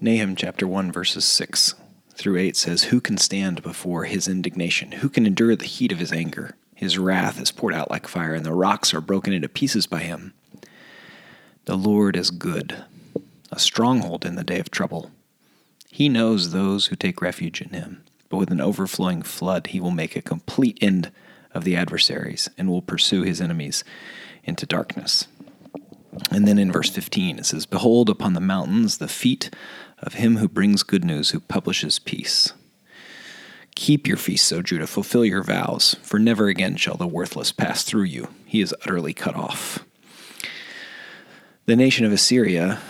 Nahum chapter 1, verses 6 through 8 says, Who can stand before his indignation? Who can endure the heat of his anger? His wrath is poured out like fire, and the rocks are broken into pieces by him. The Lord is good, a stronghold in the day of trouble. He knows those who take refuge in him, but with an overflowing flood he will make a complete end of the adversaries and will pursue his enemies into darkness. And then in verse 15 it says, Behold upon the mountains the feet of him who brings good news, who publishes peace. Keep your feasts, O Judah, fulfill your vows, for never again shall the worthless pass through you. He is utterly cut off. The nation of Assyria,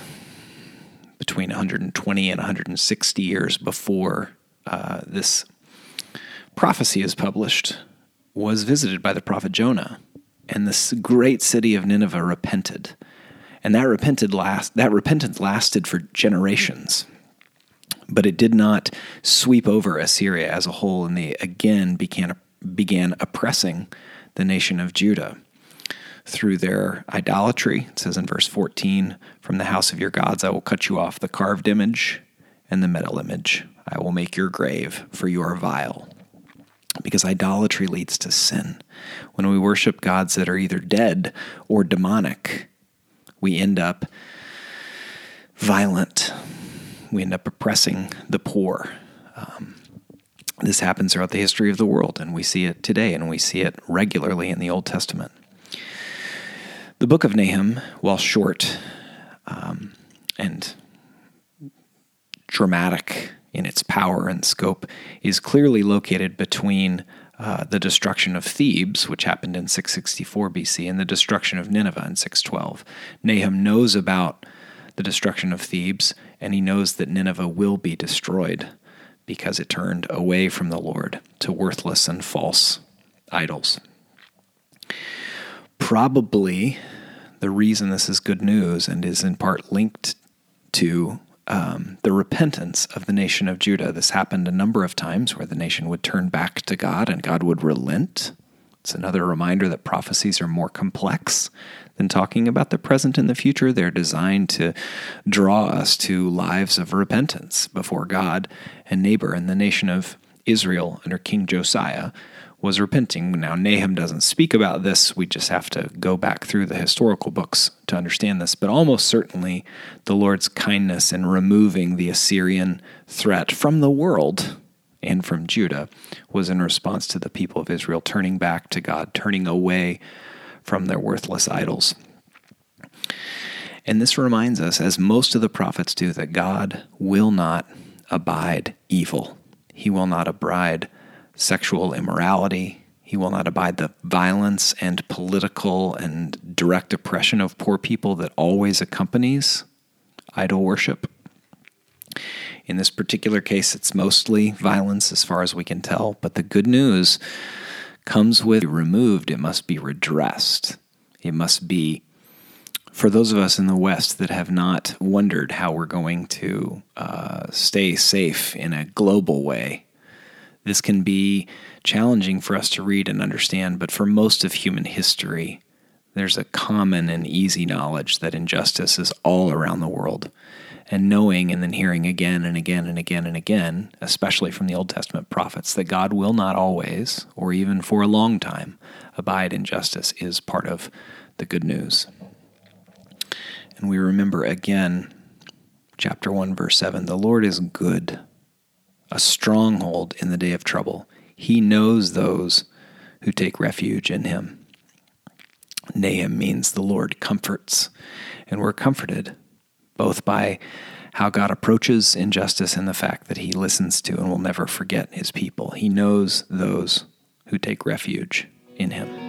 between 120 and 160 years before uh, this prophecy is published, was visited by the prophet Jonah, and this great city of Nineveh repented. And that repented last that repentance lasted for generations but it did not sweep over Assyria as a whole and they again began began oppressing the nation of Judah through their idolatry. It says in verse 14 from the house of your gods I will cut you off the carved image and the metal image. I will make your grave for you are vile because idolatry leads to sin. When we worship gods that are either dead or demonic, we end up violent. We end up oppressing the poor. Um, this happens throughout the history of the world, and we see it today, and we see it regularly in the Old Testament. The book of Nahum, while short um, and dramatic in its power and scope, is clearly located between uh, the destruction of Thebes, which happened in 664 BC, and the destruction of Nineveh in 612. Nahum knows about the destruction of Thebes, and he knows that Nineveh will be destroyed because it turned away from the Lord to worthless and false idols. Probably the reason this is good news and is in part linked to um, the repentance of the nation of Judah. This happened a number of times where the nation would turn back to God and God would relent. It's another reminder that prophecies are more complex than talking about the present and the future. They're designed to draw us to lives of repentance before God and neighbor. And the nation of Israel under King Josiah was repenting. Now, Nahum doesn't speak about this. We just have to go back through the historical books to understand this. But almost certainly, the Lord's kindness in removing the Assyrian threat from the world and from Judah was in response to the people of Israel turning back to God, turning away from their worthless idols. And this reminds us, as most of the prophets do, that God will not abide evil. He will not abide sexual immorality. He will not abide the violence and political and direct oppression of poor people that always accompanies idol worship. In this particular case, it's mostly violence as far as we can tell, but the good news comes with removed, it must be redressed. It must be, for those of us in the West that have not wondered how we're going to uh, stay safe in a global way, this can be challenging for us to read and understand, but for most of human history, there's a common and easy knowledge that injustice is all around the world. And knowing and then hearing again and again and again and again, especially from the Old Testament prophets, that God will not always, or even for a long time, abide in justice is part of the good news. And we remember again, chapter 1, verse 7 the Lord is good a stronghold in the day of trouble. He knows those who take refuge in him. Nahum means the Lord comforts, and we're comforted both by how God approaches injustice and the fact that he listens to and will never forget his people. He knows those who take refuge in him.